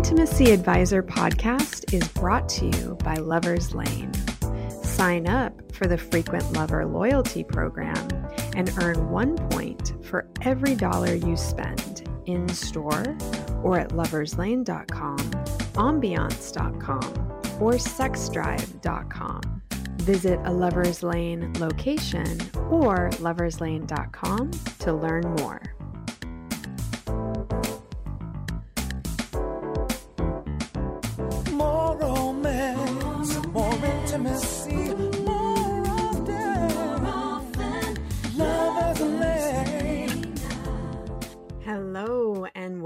Intimacy Advisor podcast is brought to you by Lovers Lane. Sign up for the Frequent Lover Loyalty Program and earn one point for every dollar you spend in store or at loverslane.com, ambiance.com, or sexdrive.com. Visit a Lover's Lane location or loverslane.com to learn more.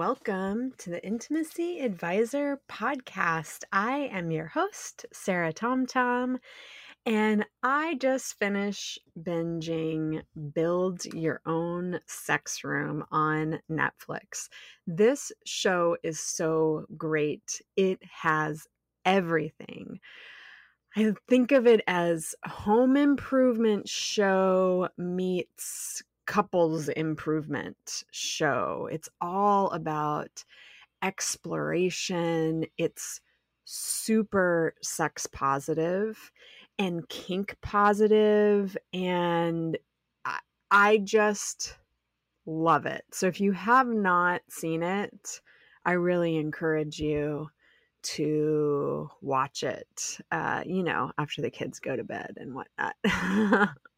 Welcome to the Intimacy Advisor podcast. I am your host, Sarah Tom Tom, and I just finished binging Build Your Own Sex Room on Netflix. This show is so great, it has everything. I think of it as home improvement show meets couples improvement show. It's all about exploration. It's super sex positive and kink positive and I, I just love it. So if you have not seen it, I really encourage you to watch it, uh, you know, after the kids go to bed and whatnot.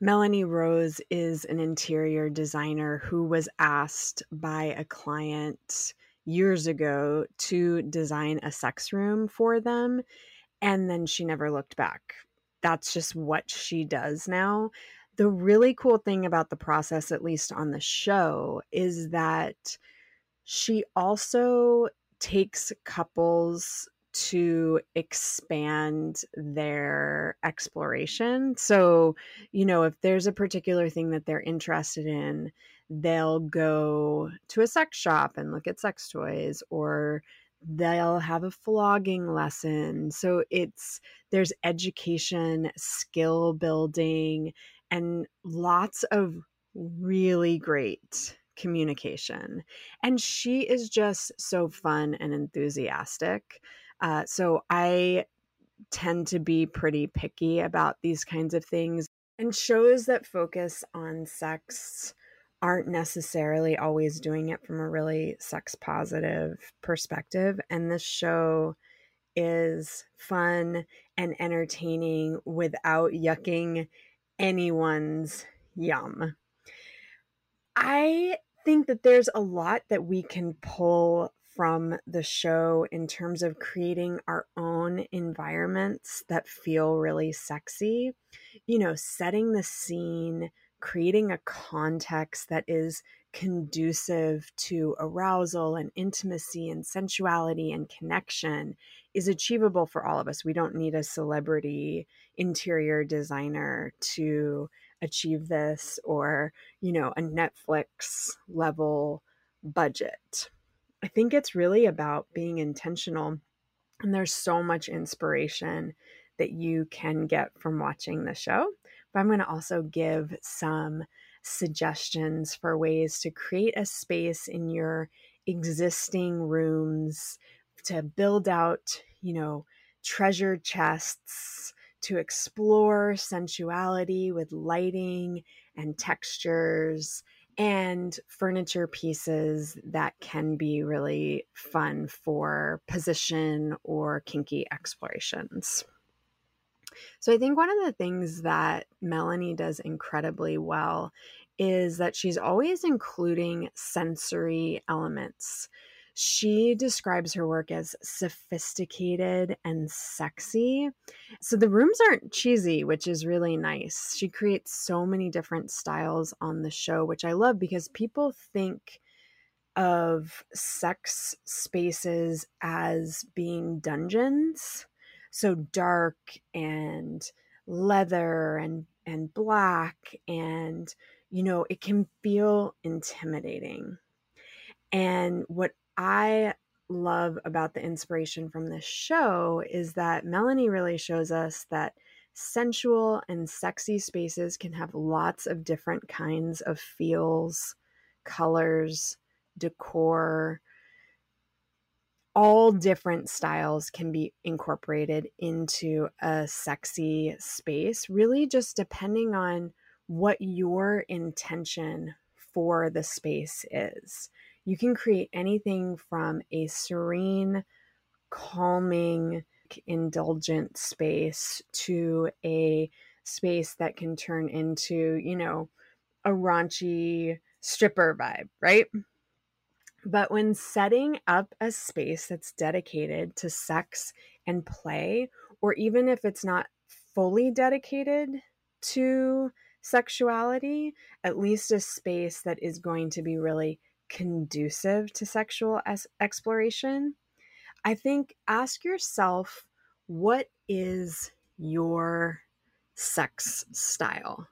Melanie Rose is an interior designer who was asked by a client years ago to design a sex room for them. And then she never looked back. That's just what she does now. The really cool thing about the process, at least on the show, is that she also takes couples to expand their exploration. So, you know, if there's a particular thing that they're interested in, they'll go to a sex shop and look at sex toys or they'll have a flogging lesson. So it's there's education, skill building and lots of really great communication. And she is just so fun and enthusiastic. Uh, so I tend to be pretty picky about these kinds of things. And shows that focus on sex aren't necessarily always doing it from a really sex positive perspective. And this show is fun and entertaining without yucking anyone's yum. I think that there's a lot that we can pull from the show in terms of creating our own environments that feel really sexy. You know, setting the scene, creating a context that is conducive to arousal and intimacy and sensuality and connection is achievable for all of us. We don't need a celebrity interior designer to achieve this or, you know, a Netflix level budget. I think it's really about being intentional. And there's so much inspiration that you can get from watching the show. But I'm going to also give some suggestions for ways to create a space in your existing rooms to build out, you know, treasure chests, to explore sensuality with lighting and textures and furniture pieces that can be really fun for position or kinky explorations. So, I think one of the things that Melanie does incredibly well is that she's always including sensory elements. She describes her work as sophisticated and sexy. So the rooms aren't cheesy, which is really nice. She creates so many different styles on the show, which I love because people think of sex spaces as being dungeons. So dark and leather and and black and you know, it can feel intimidating. And what I love about the inspiration from this show is that Melanie really shows us that sensual and sexy spaces can have lots of different kinds of feels, colors, decor, all different styles can be incorporated into a sexy space, really just depending on what your intention for the space is. You can create anything from a serene, calming, indulgent space to a space that can turn into, you know, a raunchy stripper vibe, right? But when setting up a space that's dedicated to sex and play, or even if it's not fully dedicated to sexuality, at least a space that is going to be really conducive to sexual exploration, I think ask yourself what is your sex style?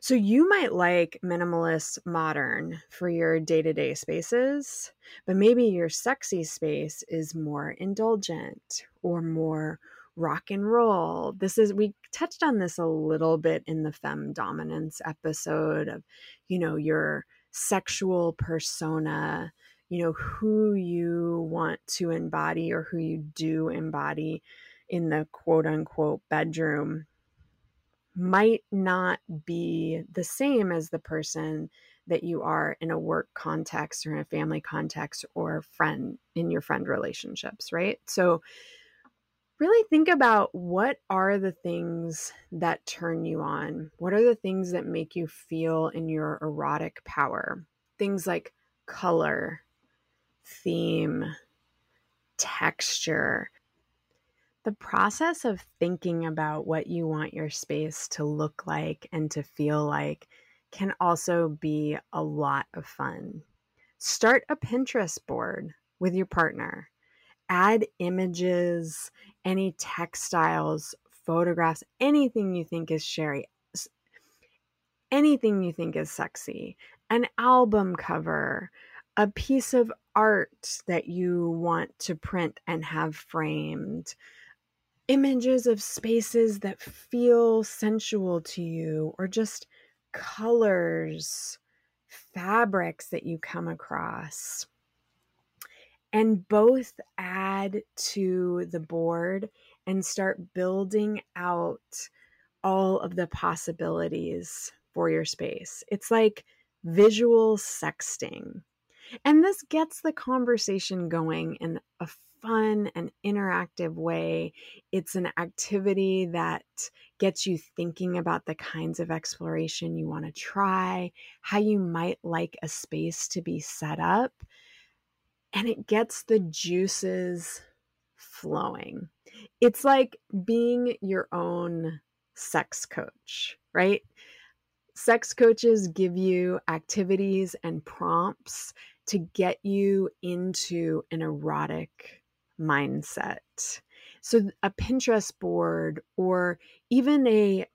So you might like minimalist modern for your day to day spaces, but maybe your sexy space is more indulgent or more rock and roll. This is, we touched on this a little bit in the fem dominance episode of, you know, your sexual persona, you know, who you want to embody or who you do embody in the quote unquote bedroom might not be the same as the person that you are in a work context or in a family context or friend in your friend relationships, right? So really think about what are the things that turn you on? What are the things that make you feel in your erotic power? Things like color, theme, texture, the process of thinking about what you want your space to look like and to feel like can also be a lot of fun. Start a Pinterest board with your partner. Add images, any textiles, photographs, anything you think is sherry, anything you think is sexy, an album cover, a piece of art that you want to print and have framed, images of spaces that feel sensual to you, or just colors, fabrics that you come across. And both add to the board and start building out all of the possibilities for your space. It's like visual sexting. And this gets the conversation going in a fun and interactive way. It's an activity that gets you thinking about the kinds of exploration you want to try, how you might like a space to be set up, and it gets the juices flowing. It's like being your own sex coach, right? Sex coaches give you activities and prompts to get you into an erotic mindset. So, a Pinterest board or even a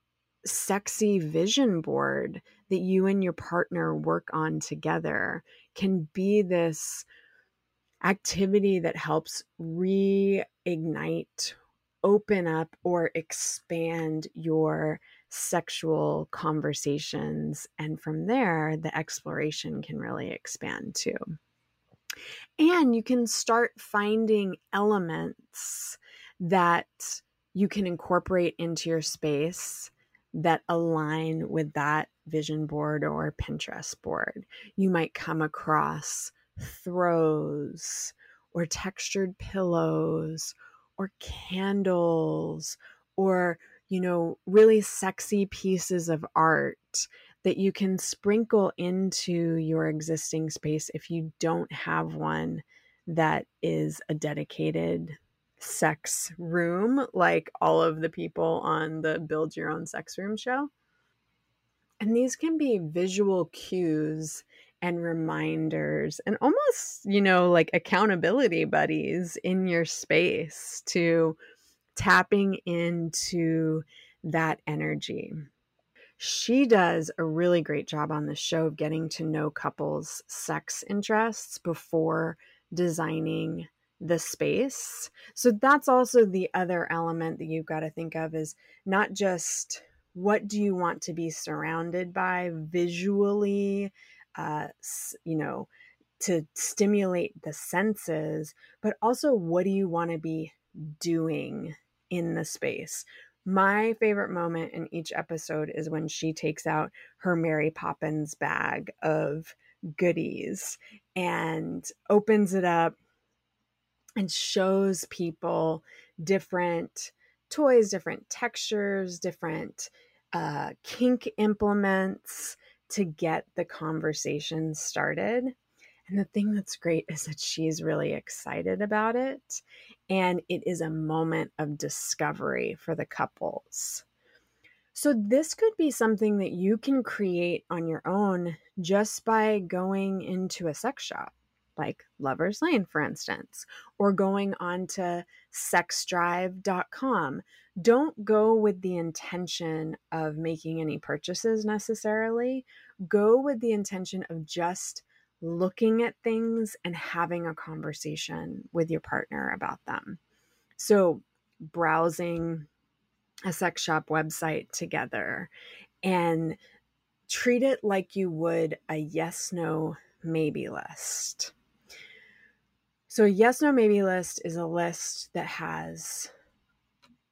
sexy vision board that you and your partner work on together can be this activity that helps reignite, open up, or expand your sexual conversations. And from there, the exploration can really expand too. And you can start finding elements that you can incorporate into your space that align with that vision board or Pinterest board. You might come across throws or textured pillows or candles or you know really sexy pieces of art that you can sprinkle into your existing space if you don't have one that is a dedicated sex room like all of the people on the build your own sex room show. And these can be visual cues and reminders and almost you know like accountability buddies in your space to tapping into that energy she does a really great job on the show of getting to know couples' sex interests before designing the space. So that's also the other element that you've got to think of is not just what do you want to be surrounded by visually, uh, you know, to stimulate the senses, but also what do you want to be doing in the space? My favorite moment in each episode is when she takes out her Mary Poppins bag of goodies and opens it up and shows people different toys, different textures, different uh, kink implements to get the conversation started. And the thing that's great is that she's really excited about it. And it is a moment of discovery for the couples. So, this could be something that you can create on your own just by going into a sex shop, like Lover's Lane, for instance, or going on to sexdrive.com. Don't go with the intention of making any purchases necessarily. Go with the intention of just looking at things and having a conversation with your partner about them. So, browsing a sex shop website together and treat it like you would a yes, no, maybe list. So, a yes, no, maybe list is a list that has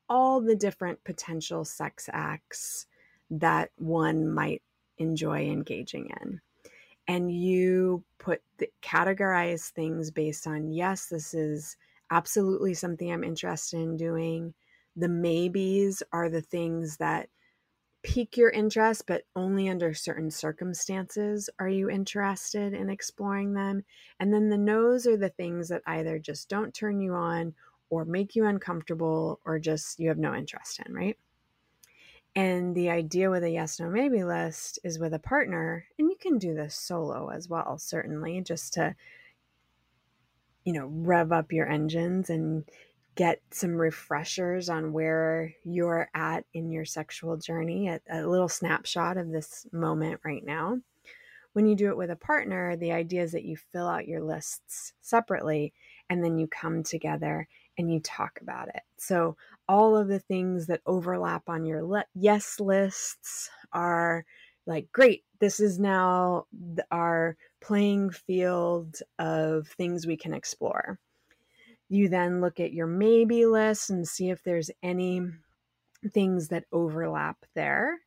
all the different potential sex acts that one might enjoy engaging in. And you put the, categorize things based on yes this is absolutely something i'm interested in doing. The maybes are the things that pique your interest but only under certain circumstances are you interested in exploring them? And then the no's are the things that either just don't turn you on or make you uncomfortable or just you have no interest in right? And the idea with a yes, no, maybe list is with a partner, and you can do this solo as well, certainly, just to, you know, rev up your engines and get some refreshers on where you're at in your sexual journey, a, a little snapshot of this moment right now. When you do it with a partner, the idea is that you fill out your lists separately and then you come together and you talk about it. So, all of the things that overlap on your le- yes lists are like, great, this is now our playing field of things we can explore. You then look at your maybe list and see if there's any things that overlap there.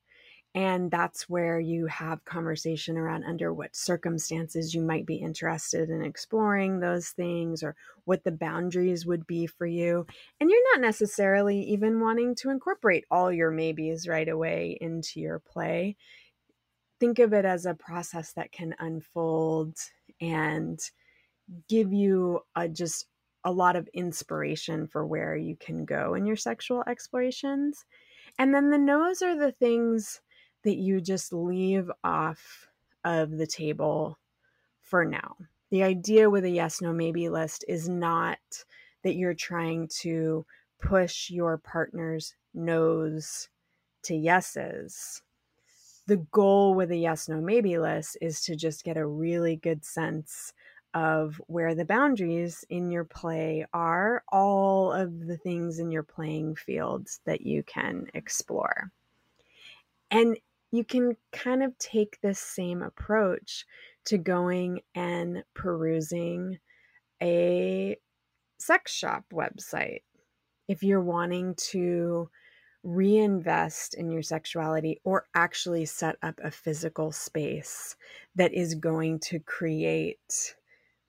And that's where you have conversation around under what circumstances you might be interested in exploring those things or what the boundaries would be for you. And you're not necessarily even wanting to incorporate all your maybes right away into your play. Think of it as a process that can unfold and give you a just a lot of inspiration for where you can go in your sexual explorations. And then the no's are the things that you just leave off of the table for now. The idea with a yes, no, maybe list is not that you're trying to push your partner's no's to yeses. The goal with a yes, no, maybe list is to just get a really good sense of where the boundaries in your play are, all of the things in your playing fields that you can explore. And you can kind of take this same approach to going and perusing a sex shop website. If you're wanting to reinvest in your sexuality or actually set up a physical space that is going to create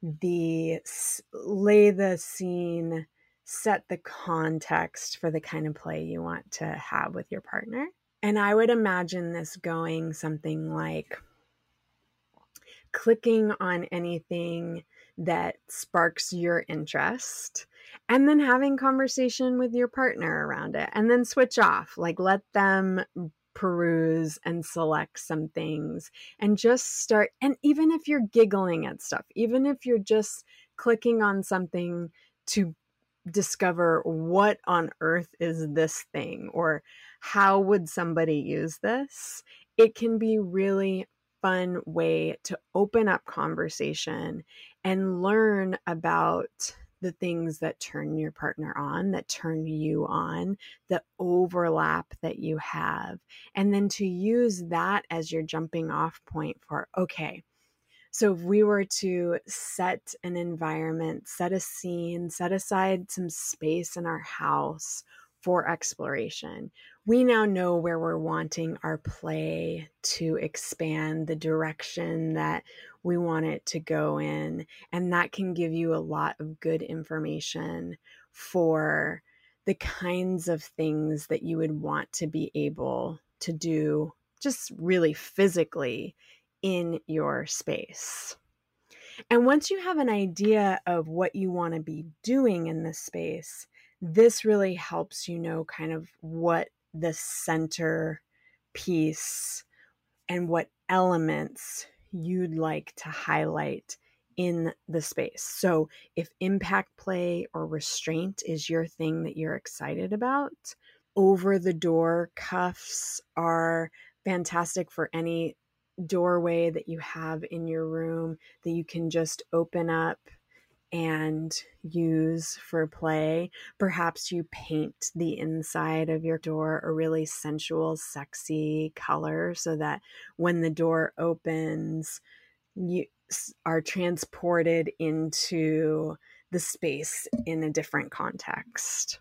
the lay the scene, set the context for the kind of play you want to have with your partner. And I would imagine this going something like clicking on anything that sparks your interest and then having conversation with your partner around it and then switch off like let them peruse and select some things and just start and even if you're giggling at stuff even if you're just clicking on something to discover what on earth is this thing or how would somebody use this? It can be really fun way to open up conversation and learn about the things that turn your partner on, that turn you on, the overlap that you have, and then to use that as your jumping off point for, okay, So, if we were to set an environment, set a scene, set aside some space in our house for exploration, we now know where we're wanting our play to expand, the direction that we want it to go in. And that can give you a lot of good information for the kinds of things that you would want to be able to do just really physically in your space. And once you have an idea of what you want to be doing in this space, this really helps you know kind of what the center piece and what elements you'd like to highlight in the space. So, if impact play or restraint is your thing that you're excited about, over the door cuffs are fantastic for any doorway that you have in your room that you can just open up and use for play. Perhaps you paint the inside of your door a really sensual, sexy color so that when the door opens, you are transported into the space in a different context.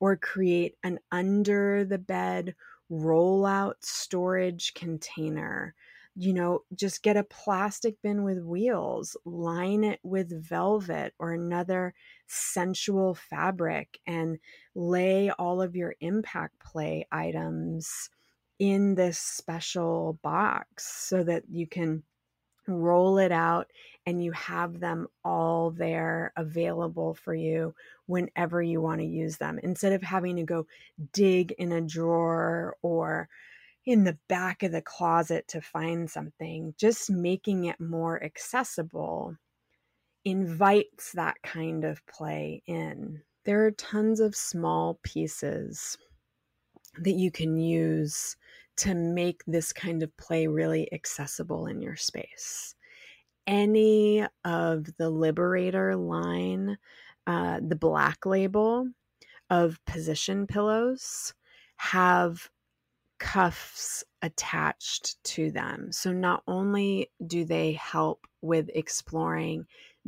Or create an under the bed rollout storage container you know, just get a plastic bin with wheels, line it with velvet or another sensual fabric, and lay all of your impact play items in this special box so that you can roll it out and you have them all there available for you whenever you want to use them instead of having to go dig in a drawer or in the back of the closet to find something, just making it more accessible invites that kind of play in. There are tons of small pieces that you can use to make this kind of play really accessible in your space. Any of the Liberator line, uh, the black label of position pillows, have cuffs attached to them. So not only do they help with exploring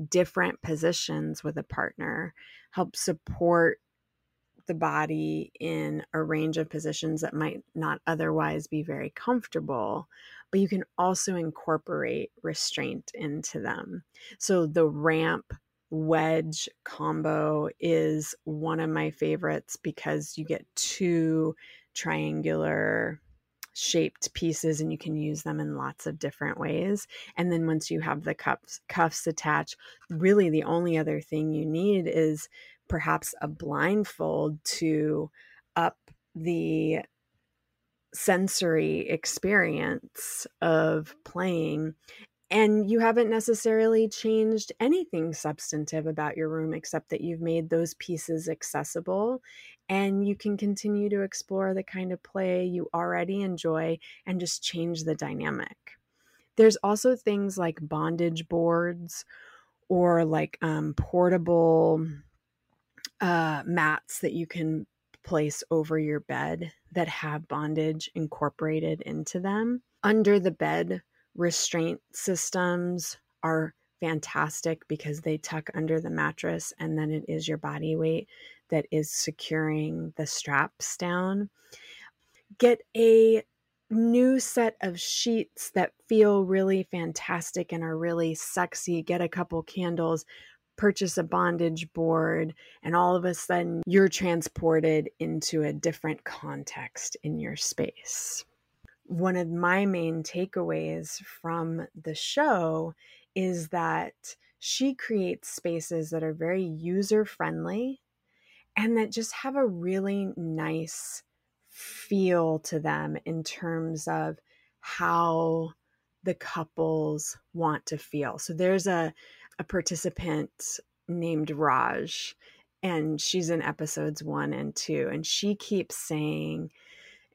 different positions with a partner, help support the body in a range of positions that might not otherwise be very comfortable, but you can also incorporate restraint into them. So the ramp wedge combo is one of my favorites because you get two triangular shaped pieces and you can use them in lots of different ways. And then once you have the cuffs cuffs attached really the only other thing you need is perhaps a blindfold to up the sensory experience of playing and you haven't necessarily changed anything substantive about your room except that you've made those pieces accessible and you can continue to explore the kind of play you already enjoy and just change the dynamic. There's also things like bondage boards or like um, portable uh, mats that you can place over your bed that have bondage incorporated into them. Under the bed, restraint systems are fantastic because they tuck under the mattress and then it is your body weight that is securing the straps down. Get a new set of sheets that feel really fantastic and are really sexy. Get a couple candles, purchase a bondage board, and all of a sudden you're transported into a different context in your space one of my main takeaways from the show is that she creates spaces that are very user friendly and that just have a really nice feel to them in terms of how the couples want to feel. So there's a, a participant named Raj, and she's in episodes one and two, and she keeps saying,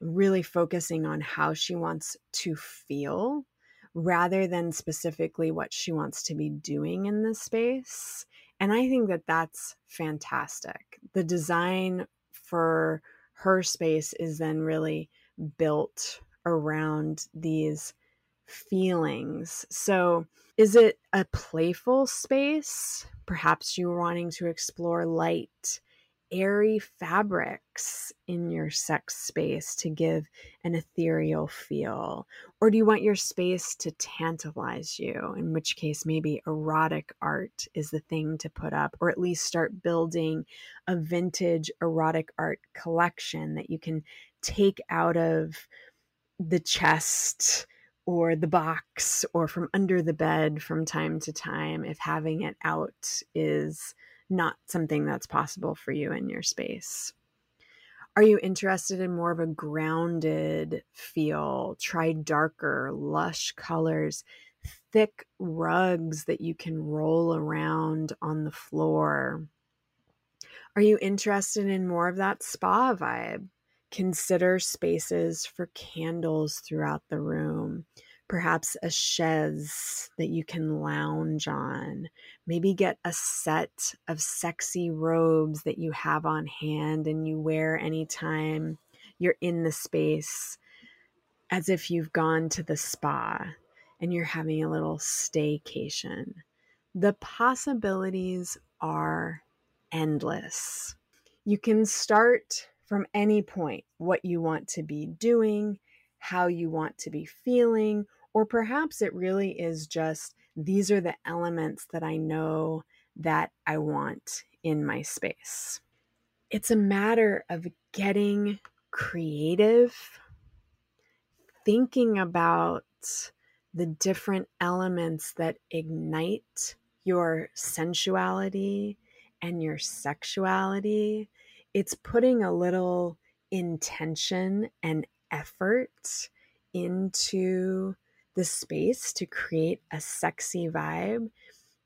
really focusing on how she wants to feel rather than specifically what she wants to be doing in this space. And I think that that's fantastic. The design for her space is then really built around these feelings. So, is it a playful space? Perhaps you're wanting to explore light, airy fabrics in your sex space to give an ethereal feel? Or do you want your space to tantalize you? In which case, maybe erotic art is the thing to put up, or at least start building a vintage erotic art collection that you can take out of the chest or the box or from under the bed from time to time if having it out is not something that's possible for you in your space. Are you interested in more of a grounded feel? Try darker, lush colors, thick rugs that you can roll around on the floor. Are you interested in more of that spa vibe? Consider spaces for candles throughout the room. Perhaps a chaise that you can lounge on. Maybe get a set of sexy robes that you have on hand and you wear anytime you're in the space, as if you've gone to the spa and you're having a little staycation. The possibilities are endless. You can start from any point what you want to be doing, how you want to be feeling, or perhaps it really is just these are the elements that I know that I want in my space. It's a matter of getting creative, thinking about the different elements that ignite your sensuality and your sexuality it's putting a little intention and effort into the space to create a sexy vibe.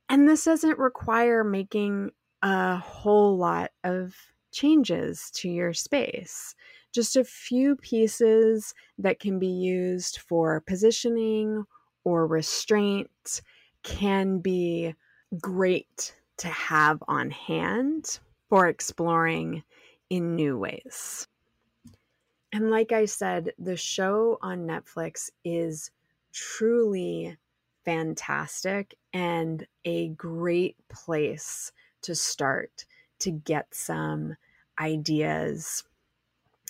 And this doesn't require making a whole lot of changes to your space. Just a few pieces that can be used for positioning or restraint can be great to have on hand for exploring in new ways. And like I said, the show on Netflix is truly fantastic and a great place to start to get some ideas,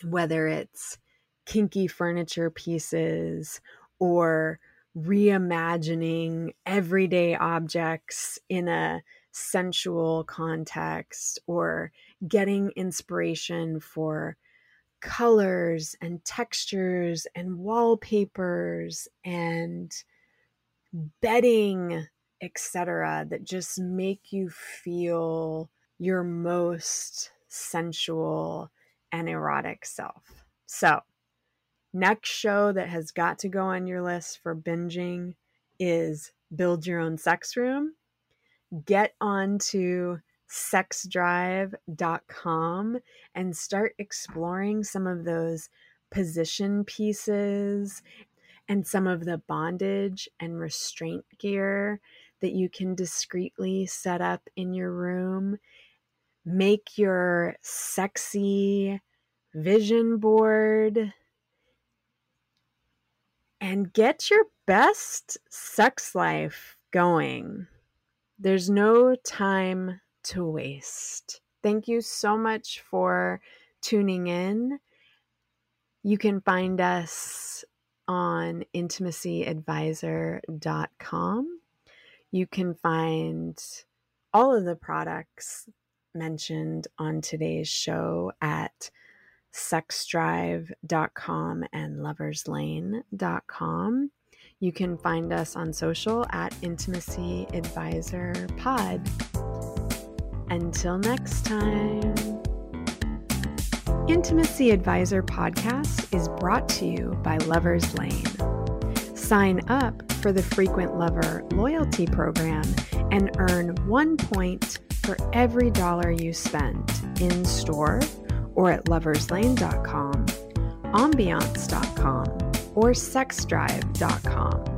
whether it's kinky furniture pieces or reimagining everyday objects in a sensual context or getting inspiration for colors and textures and wallpapers and bedding etc that just make you feel your most sensual and erotic self. So next show that has got to go on your list for binging is build your own sex room. Get onto sexdrive.com and start exploring some of those position pieces and some of the bondage and restraint gear that you can discreetly set up in your room. Make your sexy vision board and get your best sex life going. There's no time to waste. Thank you so much for tuning in. You can find us on intimacyadvisor.com. You can find all of the products mentioned on today's show at sexdrive.com and loverslane.com. You can find us on social at Intimacy Advisor Pod. Until next time. Intimacy Advisor Podcast is brought to you by Lover's Lane. Sign up for the Frequent Lover Loyalty Program and earn one point for every dollar you spend in store or at loverslane.com, ambiance.com, or sexdrive.com.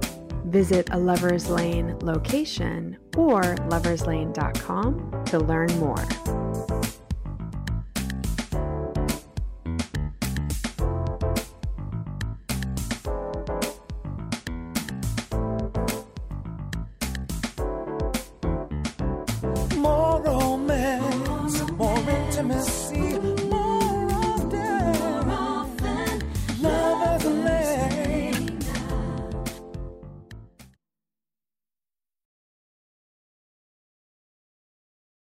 Visit a Lover's Lane location or loverslane.com to learn more.